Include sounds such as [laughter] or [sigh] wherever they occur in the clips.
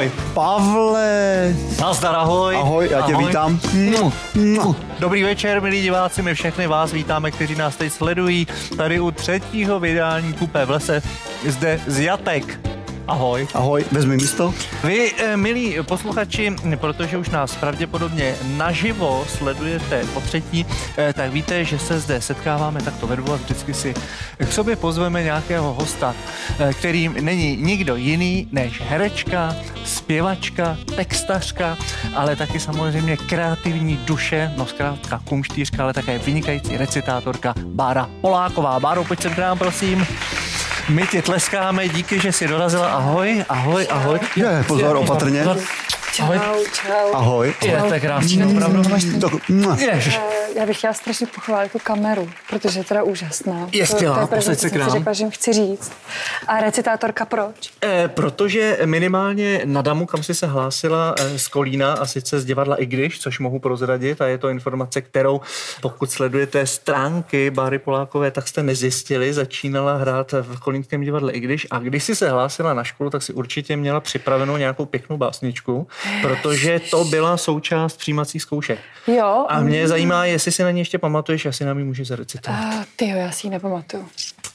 Ahoj. Pavle. Nazdar, ahoj. Ahoj, já tě ahoj. vítám. Dobrý večer, milí diváci, my všechny vás vítáme, kteří nás teď sledují tady u třetího vydání Kupé v lese, zde z Jatek. Ahoj. Ahoj, vezmi místo. Vy, eh, milí posluchači, protože už nás pravděpodobně naživo sledujete po třetí, eh, tak víte, že se zde setkáváme takto ve dvou a vždycky si k sobě pozveme nějakého hosta, eh, kterým není nikdo jiný než herečka, zpěvačka, textařka, ale taky samozřejmě kreativní duše, no zkrátka kumštýřka, ale také vynikající recitátorka Bára Poláková. Báro, pojď sem k nám, prosím. My ti tleskáme, díky, že jsi dorazila. Ahoj, ahoj, ahoj. Je, pozor, opatrně. Čau, čau. Ahoj. Je, to je krásný, opravdu. Tak, mua. Ježiš. Eh, Já bych chtěla strašně pochválit tu kameru, protože je teda úžasná. Je skvělá, to, to je posaď se k nám. řekla, že jim chci říct. A recitátorka proč? Eh, protože minimálně na Damu, kam si se hlásila eh, z Kolína a sice z divadla I když, což mohu prozradit a je to informace, kterou pokud sledujete stránky Báry Polákové, tak jste nezjistili, začínala hrát v Kolínském divadle I když a když si se hlásila na školu, tak si určitě měla připravenou nějakou pěknou básničku, protože to byla součást přijímacích zkoušek. Jo. A mě zajímá, jestli si na ní ještě pamatuješ, asi nám ji můžeš zarecitovat. Uh, ty jo, já si ji nepamatuju.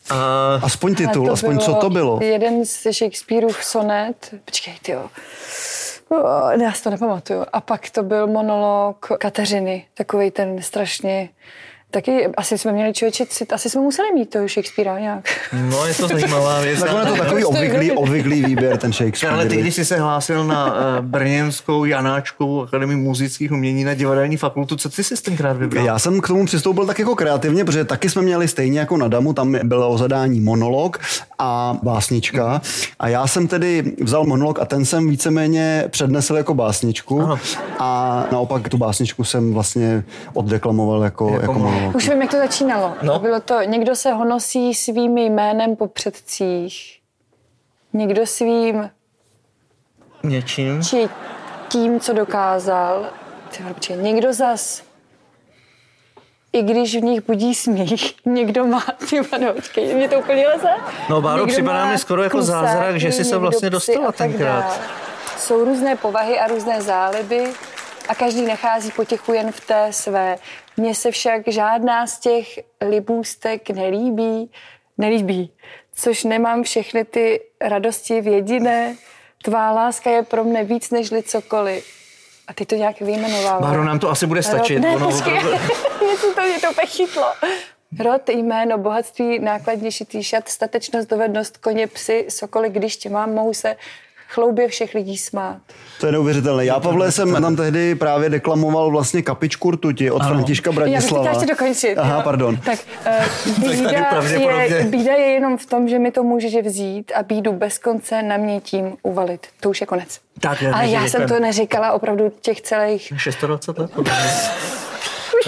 A Aspoň titul, aspoň co to bylo. Jeden z Shakespeareův sonet. Počkej, ty jo. Já si to nepamatuju. A pak to byl monolog Kateřiny, takový ten strašně Taky asi jsme měli člověče cit, asi jsme museli mít toho Shakespearea nějak. no, je to zajímavá [laughs] věc. Tak je to takový Prostě obvyklý, obvyklý výběr, ten Shakespeare. Ale ty, když jsi se hlásil na uh, Brněnskou Janáčkovou akademii muzických umění na divadelní fakultu, co ty jsi tenkrát vybral? Já jsem k tomu přistoupil tak jako kreativně, protože taky jsme měli stejně jako na Damu, tam bylo o zadání monolog a básnička. A já jsem tedy vzal monolog a ten jsem víceméně přednesl jako básničku. Aha. A naopak tu básničku jsem vlastně oddeklamoval jako, jako, jako monolog. Už vím, jak to začínalo. No. Bylo to, někdo se honosí svými jménem po předcích, někdo svým Něčím? či tím, co dokázal. Ty někdo zas, i když v nich budí smích, [laughs] někdo má, ty vole, no, počkej, mě to úplně leze. No, Báro, připadá mi skoro jako zázrak, že jsi se vlastně dostala tenkrát. Jsou různé povahy a různé záliby a každý nachází potěchu jen v té své. Mně se však žádná z těch libůstek nelíbí, nelíbí, což nemám všechny ty radosti v jediné. Tvá láska je pro mne víc než cokoliv. A ty to nějak vyjmenovával. Báro, nám to asi bude stačit. Ne, Ono počkej, opravdu- [laughs] [laughs] mě to, mě to úplně chytlo. Rod, jméno, bohatství, nákladní šitý šat, statečnost, dovednost, koně, psy, sokoly, když tě mám, mohu se chloubě všech lidí smát. To je neuvěřitelné. Já, Pavle, jsem [laughs] tam tehdy právě deklamoval vlastně kapičku rtuti od Františka Já bych ještě dokončit. Aha, jo. pardon. Tak [laughs] uh, bída, je, bída je jenom v tom, že mi to můžeš vzít a bídu bez konce na mě tím uvalit. To už je konec. Tak, Ale takže já jsem to neříkala opravdu těch celých... 26 let? [laughs]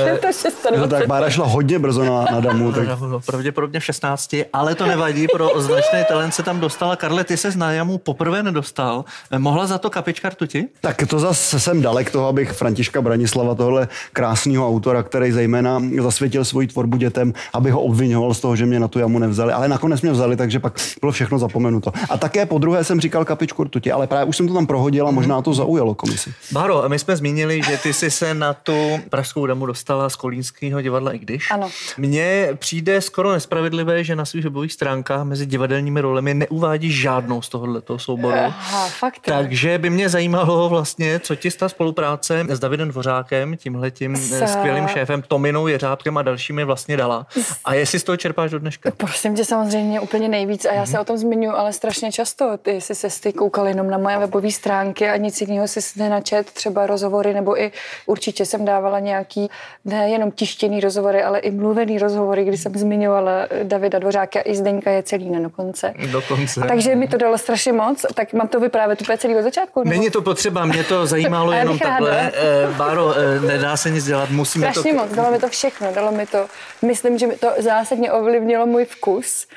je to 6 No, tak Bára šla hodně brzo na, na damu, [laughs] tak No, Pravděpodobně v 16, ale to nevadí, pro značný talent se tam dostala. Karle, ty se na jamu poprvé nedostal. Mohla za to kapička rtuti? Tak to zase jsem dalek toho, abych Františka Branislava, tohle krásného autora, který zejména zasvětil svoji tvorbu dětem, aby ho obvinoval z toho, že mě na tu jamu nevzali. Ale nakonec mě vzali, takže pak bylo všechno zapomenuto. A také po druhé jsem říkal kapičku rtuti, ale právě už jsem to tam prohodil a možná to zaujalo komisi. Báro, my jsme zmínili, že ty jsi se na tu Pražskou damu dostala z Kolínského divadla, i když. Ano. Mně přijde skoro nespravedlivé, že na svých webových stránkách mezi divadelními rolemi neuvádíš žádnou z tohoto souboru. Aha, fakt. Takže by mě zajímalo vlastně, co ti ta spolupráce s Davidem Dvořákem, tímhletím S- skvělým šéfem Tominou Jeřábkem a dalšími vlastně dala. A jestli z toho čerpáš do dneška? Prosím tě samozřejmě úplně nejvíc a já se o tom zmiňuji, ale strašně často. Ty jsi se ty koukal jenom na moje webové stránky a nic jiného si nenačet, třeba rozhovory, nebo i určitě jsem dávala nějaký, ne jenom tištěný rozhovory, ale i mluvený rozhovory, kdy jsem zmiňovala Davida Dvořáka i Zdeňka je celý na dokonce. Dokonce. Takže mi to dalo strašně moc, tak mám to vyprávět úplně celý od začátku. nebo? Není to potřeba, mě to zajímalo [laughs] A jenom bych ráda. takhle. Eh, Báro, eh, nedá se nic dělat, musíme Strašně to... moc, dalo mi to všechno, dalo mi to, myslím, že mi to zásadně ovlivnilo můj vkus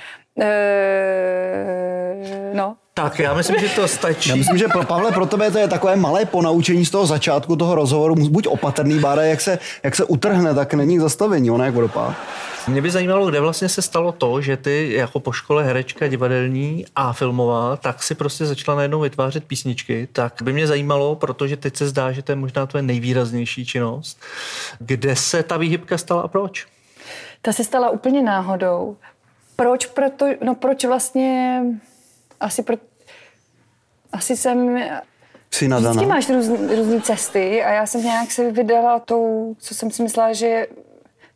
E, no. Tak, já myslím, že to stačí. Já myslím, že pro Pavle, pro tebe to je takové malé ponaučení z toho začátku toho rozhovoru. Buď opatrný, Bára, jak se, jak se utrhne, tak není zastavení, ona jak vodopád. Mě by zajímalo, kde vlastně se stalo to, že ty jako po škole herečka divadelní a filmová, tak si prostě začala najednou vytvářet písničky. Tak by mě zajímalo, protože teď se zdá, že to je možná tvoje nejvýraznější činnost. Kde se ta výhybka stala a proč? Ta se stala úplně náhodou. Proč? Proto, no proč vlastně asi pro, asi jsem Jsi nadaná. Vždycky máš růz, různé cesty a já jsem nějak se vydala tou, co jsem si myslela, že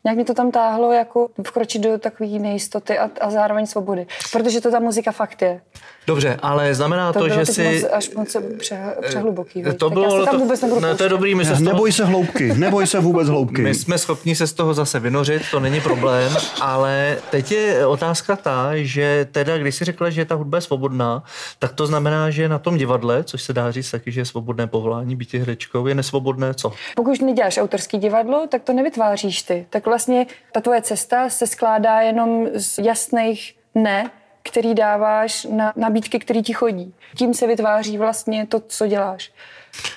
nějak mě to tam táhlo jako vkročit do takové nejistoty a, a zároveň svobody. Protože to ta muzika fakt je. Dobře, ale znamená to, To že si... moc, až moc pře, přehluboký. viď? To tak já bylo, se tam to, vůbec nebudu ne, to je dobrý, my se toho, Neboj se hloubky, neboj se vůbec hloubky. my jsme schopni se z toho zase vynořit, to není problém, ale teď je otázka ta, že teda, když si řekla, že ta hudba je svobodná, tak to znamená, že na tom divadle, což se dá říct taky, že je svobodné povolání, být herečkou, je nesvobodné co? Pokud neděláš autorský divadlo, tak to nevytváříš ty. Tak vlastně ta tvoje cesta se skládá jenom z jasných ne, který dáváš na nabídky, které ti chodí. Tím se vytváří vlastně to, co děláš.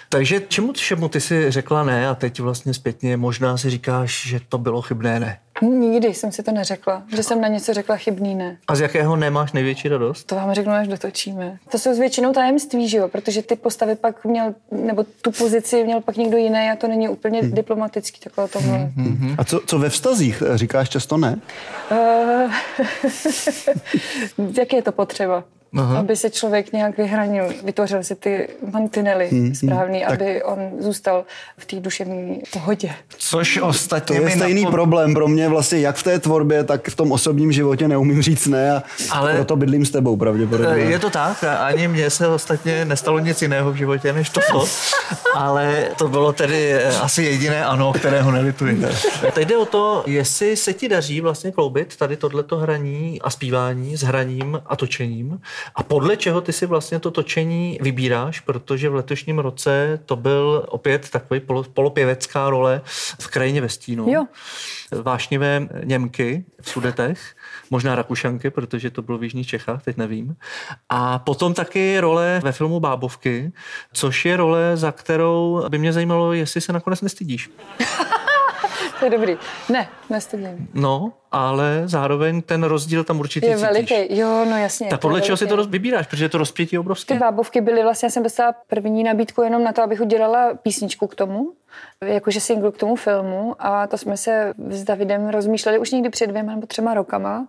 Takže čemu všemu ty si řekla ne a teď vlastně zpětně možná si říkáš, že to bylo chybné ne. Nikdy jsem si to neřekla, že jsem na něco řekla chybný ne. A z jakého nemáš největší radost? To vám řeknu, až dotočíme. To jsou většinou tajemství, že jo? Protože ty postavy pak měl, nebo tu pozici měl pak někdo jiný a to není úplně hmm. diplomatický takhle tohle. Hmm. A co, co ve vztazích? Říkáš často ne? Uh, [laughs] jak je to potřeba? Aha. Aby se člověk nějak vyhranil, vytvořil si ty mantinely hmm, správný, tak- aby on zůstal v té duševní pohodě. Což To ostatně je mi stejný napo- problém pro mě vlastně, jak v té tvorbě, tak v tom osobním životě neumím říct ne a Ale- proto bydlím s tebou pravděpodobně. Je to tak, ani mně se ostatně nestalo nic jiného v životě než toto, ale to bylo tedy eh, asi jediné ano, kterého nelituji. [laughs] Teď jde o to, jestli se ti daří vlastně kloubit tady tohleto hraní a zpívání s hraním a točením a podle čeho ty si vlastně to točení vybíráš, protože v letošním roce to byl opět takový polo, polopěvecká role v krajině ve stínu. Jo. Vášnivé Němky v Sudetech, možná Rakušanky, protože to bylo v Jižních Čechách, teď nevím. A potom taky role ve filmu Bábovky, což je role, za kterou by mě zajímalo, jestli se nakonec nestydíš. [laughs] To je dobrý. Ne, nestydím. No, ale zároveň ten rozdíl tam určitě Je cítíš. veliký. Jo, no jasně. Tak podle čeho si to roz- vybíráš, protože to rozpětí je obrovské. Ty bábovky byly vlastně, já jsem dostala první nabídku jenom na to, abych udělala písničku k tomu, jakože single k tomu filmu a to jsme se s Davidem rozmýšleli už někdy před dvěma nebo třema rokama.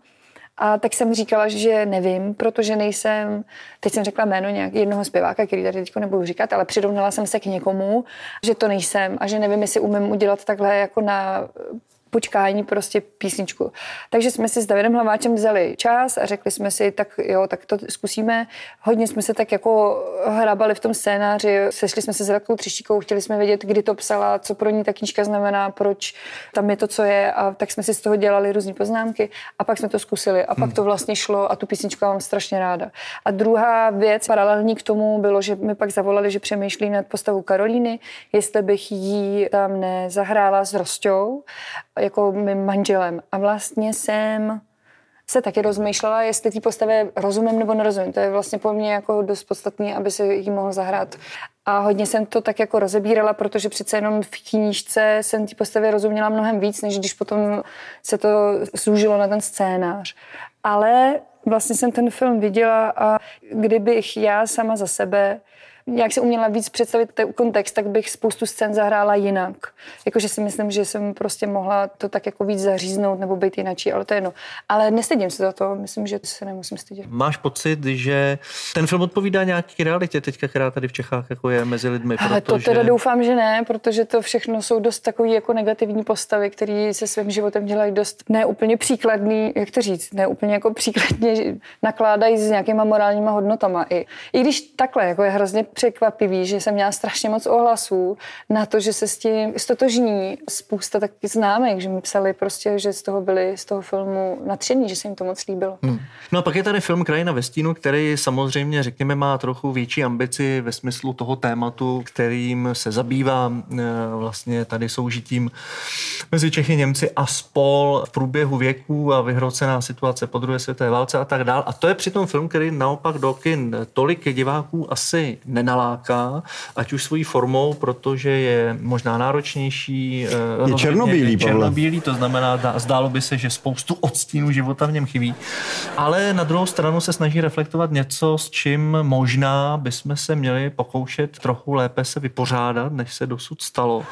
A tak jsem říkala, že nevím, protože nejsem, teď jsem řekla jméno nějak jednoho zpěváka, který tady teď nebudu říkat, ale přirovnala jsem se k někomu, že to nejsem a že nevím, jestli umím udělat takhle jako na počkání prostě písničku. Takže jsme si s Davidem Hlaváčem vzali čas a řekli jsme si, tak jo, tak to zkusíme. Hodně jsme se tak jako hrabali v tom scénáři, sešli jsme se s Radkou Třištíkou, chtěli jsme vědět, kdy to psala, co pro ní ta knížka znamená, proč tam je to, co je a tak jsme si z toho dělali různé poznámky a pak jsme to zkusili a pak to vlastně šlo a tu písničku mám strašně ráda. A druhá věc, paralelní k tomu bylo, že mi pak zavolali, že přemýšlí nad postavou Karolíny, jestli bych jí tam nezahrála s Rostou, jako mým manželem. A vlastně jsem se taky rozmýšlela, jestli té postavě rozumím nebo nerozumím. To je vlastně po mně jako dost podstatný, aby se jí mohl zahrát. A hodně jsem to tak jako rozebírala, protože přece jenom v knížce jsem té postavě rozuměla mnohem víc, než když potom se to zúžilo na ten scénář. Ale vlastně jsem ten film viděla a kdybych já sama za sebe jak si uměla víc představit ten kontext, tak bych spoustu scén zahrála jinak. Jakože si myslím, že jsem prostě mohla to tak jako víc zaříznout nebo být jinačí, ale to je jedno. Ale nestydím se za to, myslím, že se nemusím stydět. Máš pocit, že ten film odpovídá nějaký realitě teďka, která tady v Čechách jako je mezi lidmi, Ale to protože... teda doufám, že ne, protože to všechno jsou dost takový jako negativní postavy, které se svým životem dělají dost neúplně příkladný, jak to říct, neúplně jako příkladně nakládají s nějakýma morálníma hodnotama. I, I když takhle jako je hrozně překvapivý, že jsem měla strašně moc ohlasů na to, že se s tím stotožní spousta taky známek, že mi psali prostě, že z toho byli z toho filmu natření, že se jim to moc líbilo. Hmm. No a pak je tady film Krajina ve stínu, který samozřejmě, řekněme, má trochu větší ambici ve smyslu toho tématu, kterým se zabývá eh, vlastně tady soužitím mezi Čechy, Němci a spol v průběhu věků a vyhrocená situace po druhé světové válce a tak dál. A to je přitom film, který naopak do kin tolik diváků asi nenaláká, ať už svojí formou, protože je možná náročnější. Eh, je no, černobílý, je černobílý, to znamená, zdálo by se, že spoustu odstínů života v něm chybí. Ale na druhou stranu se snaží reflektovat něco, s čím možná bychom se měli pokoušet trochu lépe se vypořádat, než se dosud stalo.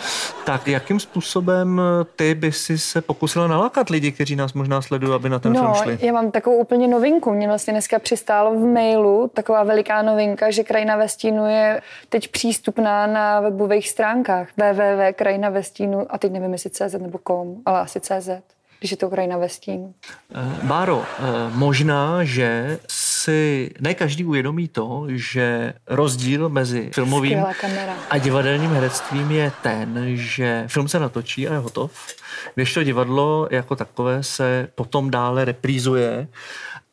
Tak jakým způsobem ty by si se pokusila nalákat lidi, kteří nás možná sledují, aby na ten no, film šli? Já mám takovou úplně novinku. Mě vlastně dneska přistálo v mailu taková veliká novinka, že Krajina ve stínu je teď přístupná na webových stránkách. www.krajinavestínu a teď nevím, jestli CZ nebo kom, ale asi CZ když je to Ukrajina ve stínu. Eh, Báro, eh, možná, že si ne každý uvědomí to, že rozdíl mezi filmovým a divadelním herectvím je ten, že film se natočí a je hotov, když to divadlo jako takové se potom dále reprízuje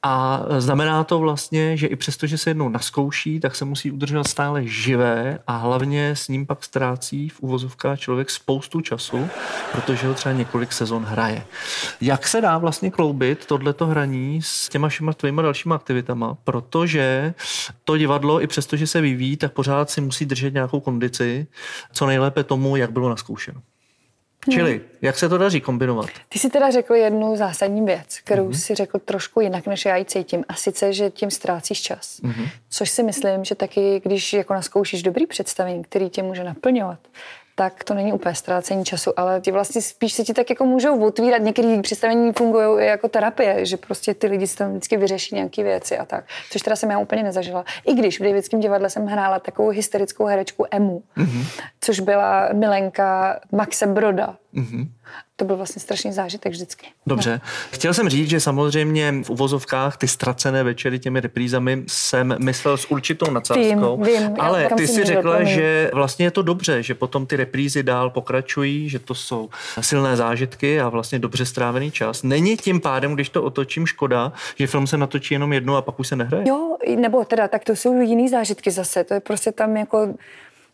a znamená to vlastně, že i přesto, že se jednou naskouší, tak se musí udržovat stále živé a hlavně s ním pak ztrácí v uvozovkách člověk spoustu času, protože ho třeba několik sezon hraje. Jak se dá vlastně kloubit tohleto hraní s těma všema tvýma dalšíma aktivitama, protože to divadlo i přesto, že se vyvíjí, tak pořád si musí držet nějakou kondici, co nejlépe tomu, jak bylo naskoušeno. Čili, hmm. jak se to daří kombinovat? Ty si teda řekl jednu zásadní věc, kterou hmm. si řekl trošku jinak, než já ji cítím. A sice, že tím ztrácíš čas. Hmm. Což si myslím, že taky, když jako naskoušíš dobrý představení, který tě může naplňovat, tak to není úplně ztrácení času, ale ti vlastně spíš se ti tak jako můžou otvírat. Některé představení fungují jako terapie, že prostě ty lidi si tam vždycky vyřeší nějaké věci a tak. Což teda jsem já úplně nezažila. I když v Davidském divadle jsem hrála takovou hysterickou herečku Emu, mm-hmm. což byla milenka Maxe Broda. Mm-hmm to byl vlastně strašný zážitek vždycky. Dobře. No. Chtěl jsem říct, že samozřejmě v uvozovkách ty ztracené večery těmi reprízami jsem myslel s určitou nadsázkou, vím, vím, ale ty si řekla, doplňuji. že vlastně je to dobře, že potom ty reprízy dál pokračují, že to jsou silné zážitky a vlastně dobře strávený čas. Není tím pádem, když to otočím, škoda, že film se natočí jenom jednou a pak už se nehraje? Jo, nebo teda, tak to jsou jiný zážitky zase. To je prostě tam jako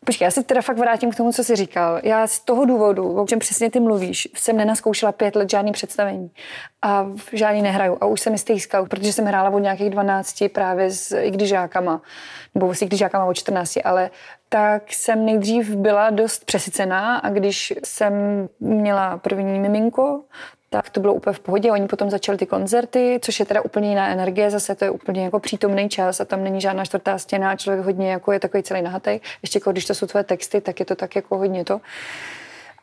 Počkej, já se teda fakt vrátím k tomu, co jsi říkal. Já z toho důvodu, o čem přesně ty mluvíš, jsem nenaskoušela pět let žádný představení a žádný nehraju. A už jsem mi stejskal, protože jsem hrála od nějakých 12 právě s igdyžákama, nebo s igdyžákama od 14, ale tak jsem nejdřív byla dost přesycená a když jsem měla první miminko, tak to bylo úplně v pohodě. Oni potom začali ty koncerty, což je teda úplně jiná energie, zase to je úplně jako přítomný čas a tam není žádná čtvrtá stěna, člověk hodně jako je takový celý nahatý. Ještě jako když to jsou tvoje texty, tak je to tak jako hodně to.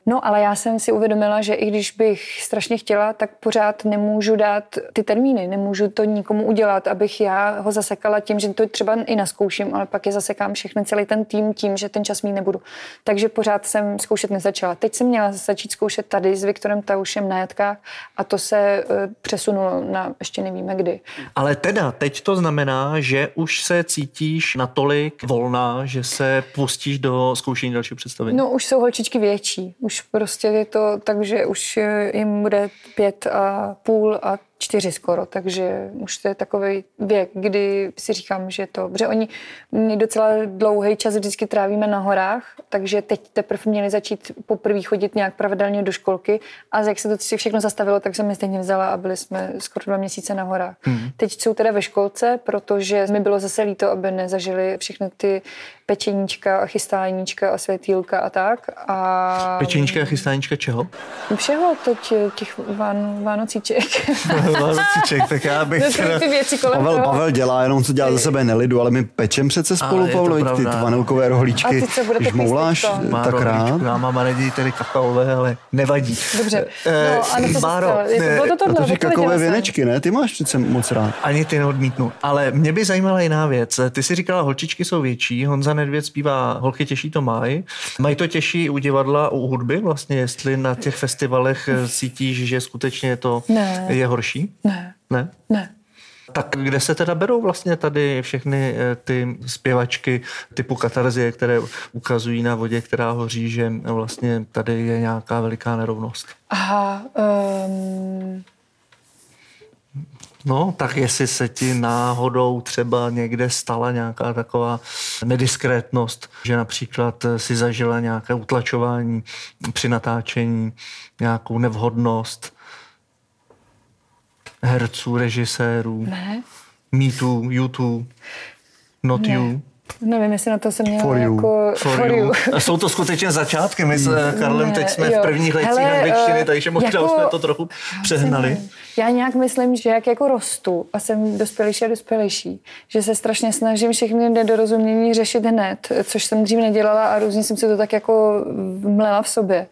No, ale já jsem si uvědomila, že i když bych strašně chtěla, tak pořád nemůžu dát ty termíny, nemůžu to nikomu udělat, abych já ho zasekala tím, že to třeba i naskouším, ale pak je zasekám všechny celý ten tým tím, že ten čas mít nebudu. Takže pořád jsem zkoušet nezačala. Teď jsem měla začít zkoušet tady s Viktorem Taušem na jatkách a to se uh, přesunulo na ještě nevíme kdy. Ale teda, teď to znamená, že už se cítíš natolik volná, že se pustíš do zkoušení dalšího představení. No, už jsou holčičky větší. Už už prostě je to tak, že už jim bude pět a půl a čtyři skoro, takže už to je takový věk, kdy si říkám, že to, protože oni my docela dlouhý čas vždycky trávíme na horách, takže teď teprve měli začít poprvé chodit nějak pravidelně do školky a jak se to všechno zastavilo, tak jsem je stejně vzala a byli jsme skoro dva měsíce na horách. Mm. Teď jsou teda ve školce, protože mi bylo zase líto, aby nezažili všechny ty pečeníčka a chystáníčka a světýlka a tak. A... Pečeníčka a chystáníčka čeho? Všeho, teď těch ván, vánocíček. [laughs] Vánocíček, tak já bych... ty věci kolem Pavel, toho. Pavel dělá, jenom co dělá ze sebe nelidu, ale my pečem přece spolu, Pavlo, ty vanilkové rohlíčky. Když mouláš tak rád. Já mám raději tedy kakaové, ale nevadí. Dobře. Eh, no, a co se stalo? to, to, to kakaové věnečky, ne? Ty máš přece moc rád. Ani ty neodmítnu. Ale mě by zajímala jiná věc. Ty si říkala, holčičky jsou větší, Honza Nedvěd zpívá Holky těší to mají. Mají to těžší u divadla, u hudby vlastně, jestli na těch festivalech cítíš, že skutečně to ne. je horší? Ne. Ne? Ne. Tak kde se teda berou vlastně tady všechny eh, ty zpěvačky typu katarzie, které ukazují na vodě, která hoří, že vlastně tady je nějaká veliká nerovnost? Aha, um... No, tak jestli se ti náhodou třeba někde stala nějaká taková nediskrétnost, že například si zažila nějaké utlačování při natáčení, nějakou nevhodnost herců, režisérů, Ne. mýtů, YouTube, not Ne. you. Nevím, jestli na to jsem měla For you. jako... For you. A Jsou to skutečně začátky. My s Karlem Ne, teď jsme jo. v prvních Hele, angličtiny, eh, takže možná jako- už jsme to trochu přehnali. Já nějak myslím, že jak jako rostu a jsem dospělejší a dospělejší, že se strašně snažím všechny nedorozumění řešit hned, což jsem dřív nedělala a různě jsem si to tak jako mlela v sobě.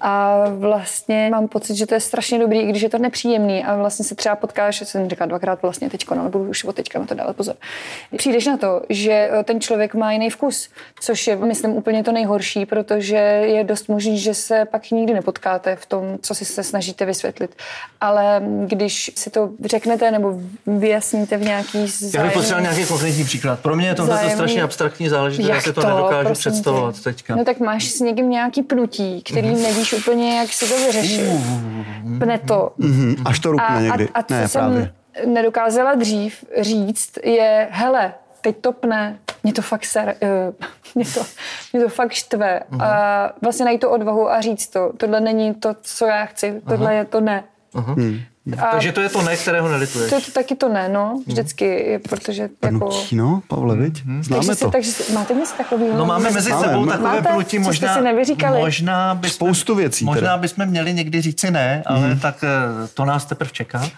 A vlastně mám pocit, že to je strašně dobrý, i když je to nepříjemný a vlastně se třeba potkáš, že jsem říkala dvakrát vlastně teďko, no, ale budu už od teďka na to dávat pozor. Přijdeš na to, že eh, ten člověk má jiný vkus, což je, myslím, úplně to nejhorší, protože je dost možný, že se pak nikdy nepotkáte v tom, co si se snažíte vysvětlit. Ale když si to řeknete nebo vyjasníte v nějaký Já zájemný... bych potřeboval nějaký konkrétní příklad. Pro mě je to Vzájemný- strašně abstraktní záležitost, já Jak si to, nedokážu prosím tě? představovat teďka. No tak máš s někým nějaký pnutí, který nevíš úplně, jak si to vyřešit. Pne to. Mhm, až to A, rupne a, někdy. a co ne, jsem právě. nedokázala dřív říct, je, hele, teď to pne, mě to fakt ser, uh, [laughs] mě, to, mě to fakt štve. A vlastně najít tu odvahu a říct to. Tohle není to, co já chci, tohle je to ne. A Takže to je to ne, kterého nelituješ. to, to taky to ne, no, vždycky, je, protože jako... Pnutí, no, Pavle, viď? Známe Takže, si, to. takže si, máte něco takového? No máme mezi Máme, sebou má- takové Máte? jste možná, si nevyříkali? možná bychom, Spoustu věcí Možná teda. bychom měli někdy říci ne, ale mm. tak eh, to nás teprve čeká.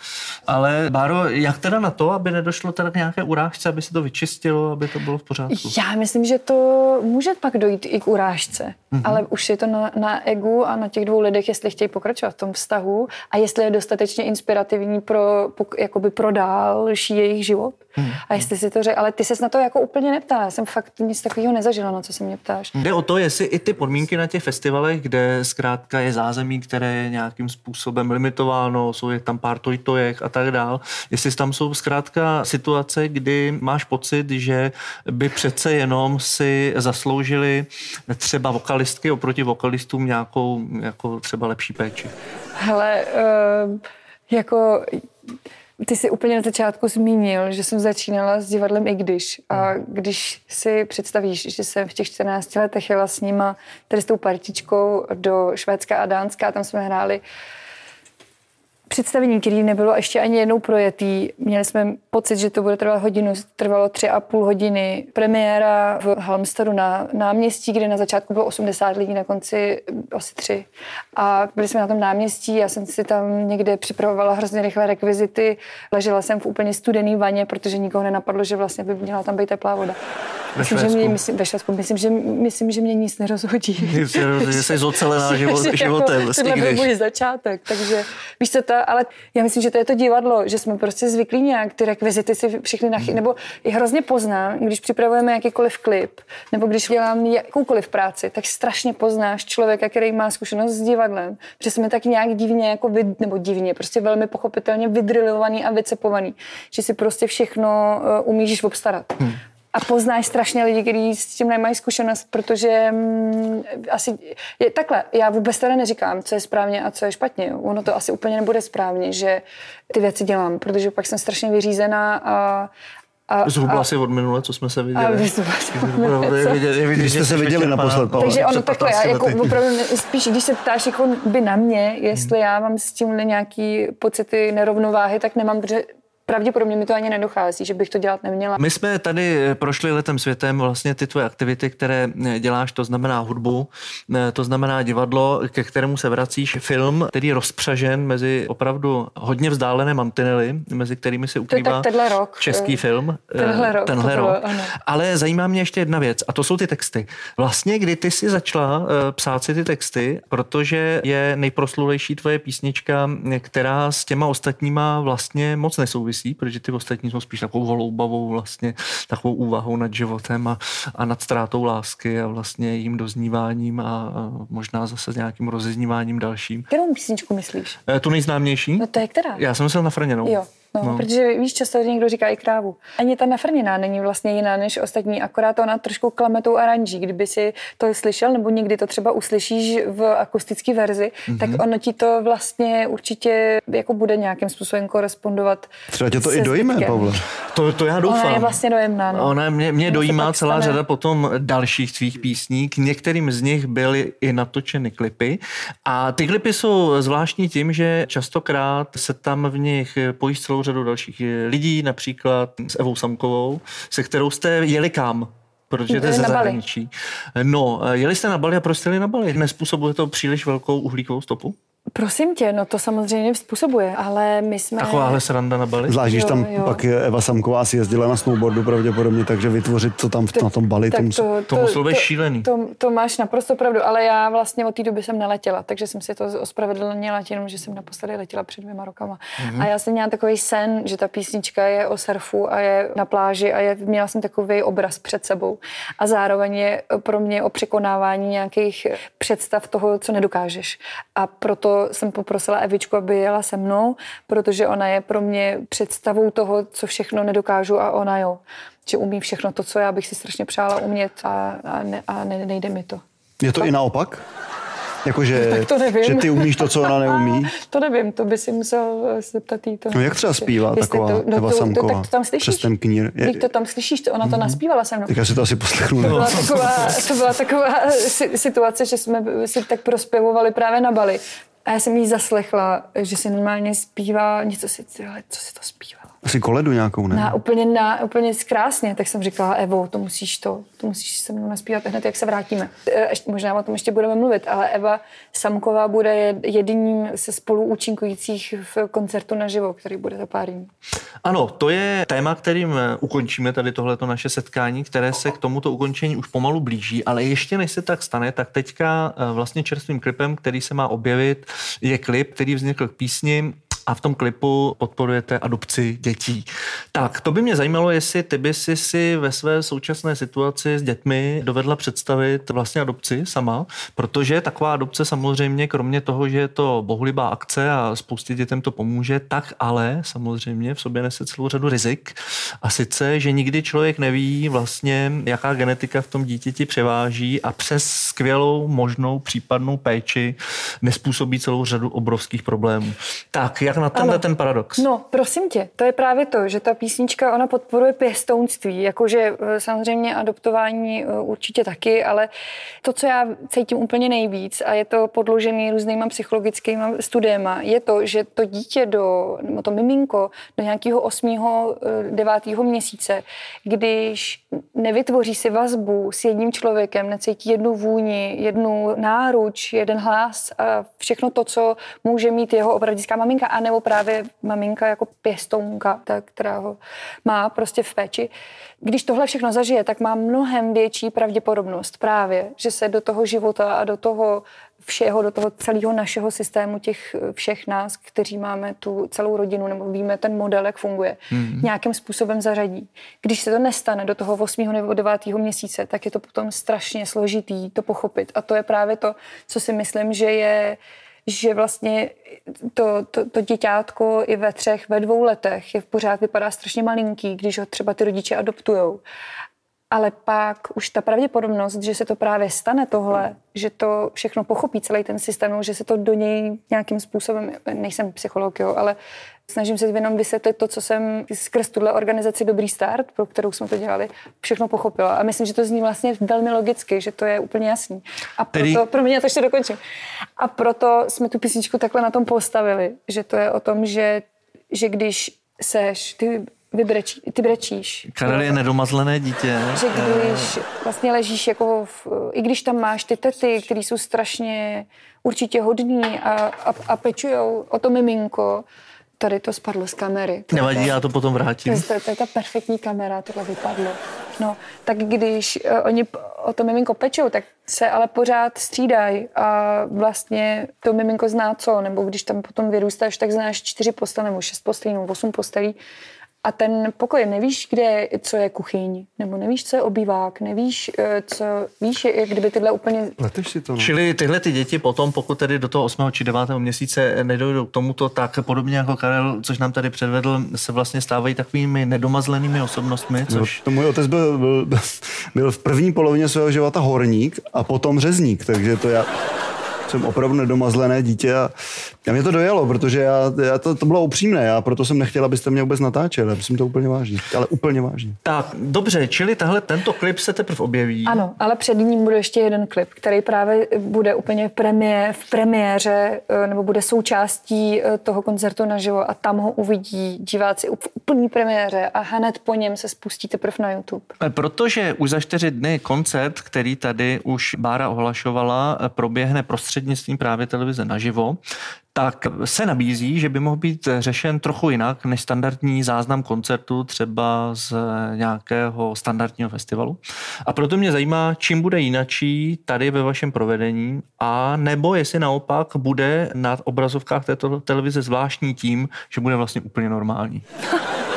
Ale Báro, jak teda na to, aby nedošlo teda k nějaké urážce, aby se to vyčistilo, aby to bylo v pořádku? Já myslím, že to může pak dojít i k urážce, mm-hmm. ale už je to na, na egu a na těch dvou lidech, jestli chtějí pokračovat v tom vztahu a jestli je dostatečně inspirativní pro, jakoby pro další jejich život. Mm-hmm. A jestli si to řekl, ale ty ses na to jako úplně neptala, já jsem fakt nic takového nezažila, na co se mě ptáš. Jde o to, jestli i ty podmínky na těch festivalech, kde zkrátka je zázemí, které je nějakým způsobem limitováno, jsou je tam pár tojtojek a tak dál, jestli tam jsou zkrátka situace, kdy máš pocit, že by přece jenom si zasloužili třeba vokalistky oproti vokalistům nějakou jako třeba lepší péči. Hele, uh, jako ty jsi úplně na začátku zmínil, že jsem začínala s divadlem i když. A když si představíš, že jsem v těch 14 letech jela s nima, tedy s tou partičkou do Švédska a Dánska, a tam jsme hráli představení, který nebylo ještě ani jednou projetý. Měli jsme pocit, že to bude trvat hodinu, trvalo tři a půl hodiny. Premiéra v Halmstadu na náměstí, kde na začátku bylo 80 lidí, na konci asi tři. A byli jsme na tom náměstí, já jsem si tam někde připravovala hrozně rychle rekvizity, ležela jsem v úplně studený vaně, protože nikoho nenapadlo, že vlastně by měla tam být teplá voda. Myslím, že mě, myslím, ve Švédsku, myslím, že, myslím, že mě nic nerozhodí. Že jsi [laughs] zocelená život, Že jako životem, Tohle i byl můj začátek, takže víš co to, ale já myslím, že to je to divadlo, že jsme prostě zvyklí nějak ty rekvizity si všechny nachy, Hmm. nebo je hrozně poznám, když připravujeme jakýkoliv klip, nebo když dělám jakoukoliv práci, tak strašně poznáš člověka, který má zkušenost s divadlem, protože jsme tak nějak divně, jako vyd, nebo divně, prostě velmi pochopitelně vydrilovaný a vycepovaný, že si prostě všechno uh, umíš obstarat. Hmm. A poznáš strašně lidi, kteří s tím nemají zkušenost, protože mm, asi je takhle. Já vůbec teda neříkám, co je správně a co je špatně. Ono to asi úplně nebude správně, že ty věci dělám, protože pak jsem strašně vyřízená a, a, Zhruba a, asi od minule, co jsme se viděli. Když že jste se viděli naposled, Pavle. Takže ono takhle, já 15 jako opravdu, spíš když se ptáš jako by na mě, jestli já mám s tím nějaký pocity nerovnováhy, tak nemám, protože pravděpodobně mi to ani nedochází, že bych to dělat neměla. My jsme tady eh, prošli letem světem vlastně ty tvoje aktivity, které eh, děláš, to znamená hudbu, eh, to znamená divadlo, ke kterému se vracíš, film, který je rozpřažen mezi opravdu hodně vzdálené mantinely, mezi kterými se ukrývá tak tenhle rok, český film. tenhle rok Tenhle to bylo, rok. ano. Ale zajímá mě ještě jedna věc a to jsou ty texty. Vlastně kdy ty si začala psát si ty texty, protože je nejproslulejší tvoje písnička, která s těma ostatníma vlastně moc nesouvisí, protože ty ostatní jsou spíš takovou holoubavou vlastně, takovou úvahou nad životem a, a nad ztrátou lásky a vlastně jím dozníváním a, a možná zase s nějakým rozezníváním dalším. Kterou písničku myslíš? Eh, Tu nejznámější? No to je která? Já jsem myslel na Frněnou. Jo. No, no. Protože víš, často někdo říká i krávu. Ani ta nafrněná není vlastně jiná než ostatní, akorát ona trošku klame tou aranží. Kdyby si to slyšel, nebo někdy to třeba uslyšíš v akustické verzi, mm-hmm. tak ono ti to vlastně určitě jako bude nějakým způsobem korespondovat. Třeba tě to i dojíme, Pavle. To, to já doufám. Ona je vlastně dojemná. No. Ona mě, mě dojímá celá stane. řada potom dalších svých písní. K některým z nich byly i natočeny klipy. A ty klipy jsou zvláštní tím, že častokrát se tam v nich pojí celou řadu dalších lidí, například s Evou Samkovou, se kterou jste jeli kam? protože to je ze zahraničí. No, jeli jste na Bali a proč jste jeli na Bali? Nespůsobuje to příliš velkou uhlíkovou stopu? Prosím tě, no to samozřejmě způsobuje, ale my jsme... Takováhle sranda na Bali? Zvlášť, když tam jo. pak Eva Samková si jezdila na snowboardu pravděpodobně, takže vytvořit to tam to, na tom Bali, to, musí... to, to, to muselo být šílený. To, to, máš naprosto pravdu, ale já vlastně od té doby jsem neletěla, takže jsem si to ospravedlnila tím, že jsem naposledy letěla před dvěma rokama. Mm-hmm. A já jsem měla takový sen, že ta písnička je o surfu a je na pláži a je, měla jsem takový obraz před sebou. A zároveň je pro mě o překonávání nějakých představ toho, co nedokážeš. A proto jsem poprosila Evičku, aby jela se mnou, protože ona je pro mě představou toho, co všechno nedokážu a ona jo. Že umí všechno to, co já bych si strašně přála umět a, a, ne, a ne, nejde mi to. Je to i naopak? Jakože, [laughs] tak to nevím. že ty umíš to, co ona neumí? [laughs] to nevím, to by si musel zeptat jí to. No jak třeba zpívá taková to, no, Eva to, Samková? To, tak to tam slyšíš. Přes ten knír. Je, to tam slyšíš, to ona to mm-hmm. naspívala se mnou. Tak já si to asi poslechnu. To byla taková, to byla taková situace, že jsme si tak prospěvovali právě na Bali. A já jsem jí zaslechla, že si normálně zpívá, něco si, co si to zpívá. Asi koledu nějakou, ne? Na, úplně, na, úplně krásně, tak jsem říkala, Evo, to musíš to, to musíš se mnou naspívat hned, jak se vrátíme. E, ještě, možná o tom ještě budeme mluvit, ale Eva Samková bude jedním se spoluúčinkujících v koncertu naživo, který bude za pár dní. Ano, to je téma, kterým ukončíme tady tohleto naše setkání, které se k tomuto ukončení už pomalu blíží, ale ještě než se tak stane, tak teďka e, vlastně čerstvým klipem, který se má objevit, je klip, který vznikl k písni a v tom klipu podporujete adopci dětí. Tak, to by mě zajímalo, jestli ty by si si ve své současné situaci s dětmi dovedla představit vlastně adopci sama, protože taková adopce samozřejmě, kromě toho, že je to bohulibá akce a spoustě dětem to pomůže, tak ale samozřejmě v sobě nese celou řadu rizik. A sice, že nikdy člověk neví vlastně, jaká genetika v tom dítěti převáží a přes skvělou možnou případnou péči nespůsobí celou řadu obrovských problémů. Tak, jak jak na tenhle ten paradox? No, prosím tě, to je právě to, že ta písnička, ona podporuje pěstounství, jakože eh, samozřejmě adoptování eh, určitě taky, ale to, co já cítím úplně nejvíc a je to podložený různýma psychologickými studiema, je to, že to dítě do, nebo to miminko do nějakého 8. 9. Eh, měsíce, když nevytvoří si vazbu s jedním člověkem, necítí jednu vůni, jednu náruč, jeden hlas a všechno to, co může mít jeho opravdická maminka a nebo právě maminka jako pěstounka, ta, která ho má prostě v péči. Když tohle všechno zažije, tak má mnohem větší pravděpodobnost právě, že se do toho života a do toho všeho, do toho celého našeho systému těch všech nás, kteří máme tu celou rodinu nebo víme ten model, jak funguje, mm. nějakým způsobem zařadí. Když se to nestane do toho 8. nebo 9. měsíce, tak je to potom strašně složitý to pochopit. A to je právě to, co si myslím, že je že vlastně to, to, to děťátko i ve třech, ve dvou letech je v pořád vypadá strašně malinký, když ho třeba ty rodiče adoptujou. Ale pak už ta pravděpodobnost, že se to právě stane tohle, že to všechno pochopí celý ten systém, že se to do něj nějakým způsobem, nejsem psycholog, jo, ale snažím se jenom vysvětlit to, co jsem skrz tuhle organizaci Dobrý start, pro kterou jsme to dělali, všechno pochopila. A myslím, že to zní vlastně velmi logicky, že to je úplně jasný. A proto, Tedy... pro mě to ještě dokončím. A proto jsme tu písničku takhle na tom postavili, že to je o tom, že, že když seš, ty vybrečí, ty brečíš. Karel je nedomazlené dítě. Že když vlastně ležíš jako, v, i když tam máš ty tety, které jsou strašně určitě hodní a, a, a pečujou o to miminko, tady to spadlo z kamery. Nevadí, já to potom vrátím. To, to, to je ta perfektní kamera, tohle vypadlo. No, tak když uh, oni o to miminko pečou, tak se ale pořád střídají a vlastně to miminko zná co, nebo když tam potom vyrůstáš, tak znáš čtyři postele nebo šest postelí nebo osm postelí a ten pokoj, nevíš, kde, co je kuchyň, nebo nevíš, co je obývák, nevíš, eh, co, víš, jak kdyby tyhle úplně... Leteš si to, no. Čili tyhle ty děti potom, pokud tedy do toho 8. či 9. měsíce nedojdou k tomuto, tak podobně jako Karel, což nám tady předvedl, se vlastně stávají takovými nedomazlenými osobnostmi, což... No, to můj otec byl, byl, byl v první polovině svého života horník a potom řezník, takže to já jsem opravdu nedomazlené dítě a já mě to dojelo, protože já, já to, to bylo upřímné, já proto jsem nechtěl, abyste mě vůbec natáčeli, já myslím to úplně vážně, ale úplně vážně. Tak, dobře, čili tahle, tento klip se teprve objeví. Ano, ale před ním bude ještě jeden klip, který právě bude úplně v, premié, v premiéře, eh, nebo bude součástí eh, toho koncertu naživo a tam ho uvidí diváci v úplný premiéře a hned po něm se spustí teprve na YouTube. Eh, protože už za čtyři dny koncert, který tady už Bára ohlašovala, proběhne prostřednictvím právě televize naživo, tak se nabízí, že by mohl být řešen trochu jinak než standardní záznam koncertu třeba z nějakého standardního festivalu. A proto mě zajímá, čím bude jinačí tady ve vašem provedení a nebo jestli naopak bude na obrazovkách této televize zvláštní tím, že bude vlastně úplně normální. [laughs]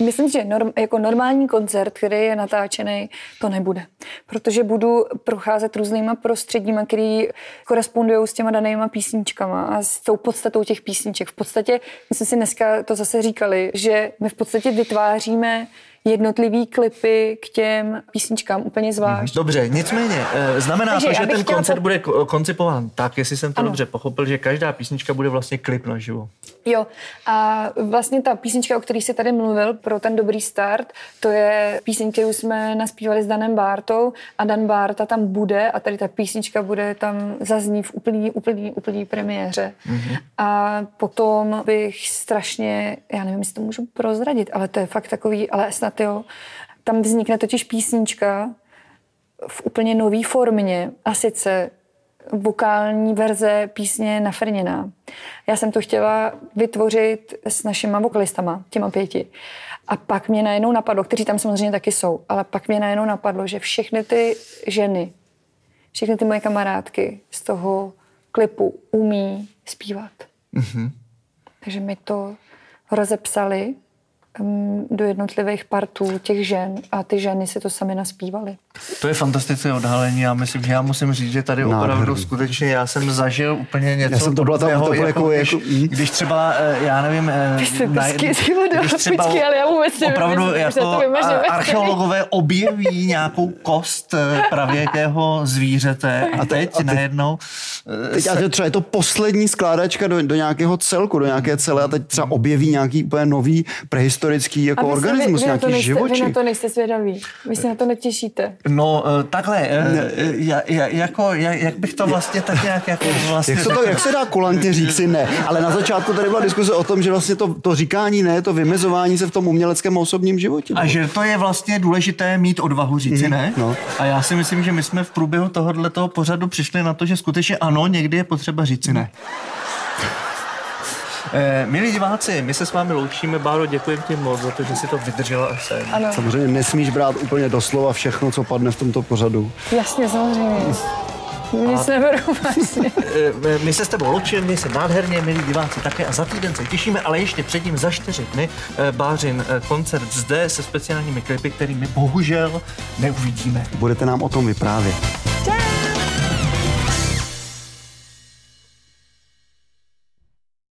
Myslím, že norm, jako normální koncert, který je natáčený, to nebude. Protože budu procházet různýma prostředíma, který korespondují s těma danýma písničkama a s tou podstatou těch písniček. V podstatě, my jsme si dneska to zase říkali, že my v podstatě vytváříme jednotlivý klipy k těm písničkám úplně zvlášť. Dobře, nicméně, eh, znamená Takže to, že ten koncert to... bude koncipován tak, jestli jsem to ano. dobře pochopil, že každá písnička bude vlastně klip naživo. Jo, a vlastně ta písnička, o které jsi tady mluvil, pro ten dobrý start, to je píseň, kterou jsme naspívali s Danem Bártou a Dan Bárta tam bude a tady ta písnička bude tam zazní v úplný, úplný, úplný premiéře. Mm-hmm. A potom bych strašně, já nevím, jestli to můžu prozradit, ale to je fakt takový, ale snad jo, tam vznikne totiž písnička v úplně nové formě a sice vokální verze písně Nafrněná. Já jsem to chtěla vytvořit s našima vokalistama, těma pěti. A pak mě najednou napadlo, kteří tam samozřejmě taky jsou, ale pak mě najednou napadlo, že všechny ty ženy, všechny ty moje kamarádky z toho klipu umí zpívat. Mm-hmm. Takže mi to rozepsali do jednotlivých partů těch žen a ty ženy si to sami naspívaly. To je fantastické odhalení. Já myslím, že já musím říct, že tady Nádherný. opravdu skutečně já jsem zažil úplně něco. Já jsem to byla tam, to jako, jako, jako, když třeba, eh, já nevím, eh, na, když třeba ale já vůbec opravdu nevím, jako archeologové objeví nějakou kost eh, pravěkého zvířete a teď, a teď najednou... Teď se... třeba je to poslední skládačka do, do nějakého celku, do nějaké celé a teď třeba objeví nějaký úplně nový prehistorický jako organismus, vy, vy nějaký živočí. Vy na to nejste svědaví, vy se na to netěšíte. No eh, takhle, eh, ne. ja, ja, jako, jak bych to vlastně tak nějak jako vlastně... Jak, se to, jak se dá kulantně říct si ne? Ale na začátku tady byla diskuse o tom, že vlastně to, to říkání ne, to vymezování se v tom uměleckém osobním životě. A že to je vlastně důležité mít odvahu říci mm, ne. No. A já si myslím, že my jsme v průběhu tohohle toho pořadu přišli na to, že skutečně ano, někdy je potřeba říci ne. Eh, milí diváci, my se s vámi loučíme. Báro, děkuji ti moc za to, že si to vydržela až sem. Ano. Samozřejmě nesmíš brát úplně doslova všechno, co padne v tomto pořadu. Jasně, samozřejmě. Nic neberu vlastně. Eh, my se s tebou loučíme, my se nádherně, milí diváci také a za týden se těšíme, ale ještě předtím za čtyři dny eh, Bářin koncert zde se speciálními klipy, kterými bohužel neuvidíme. Budete nám o tom vyprávět.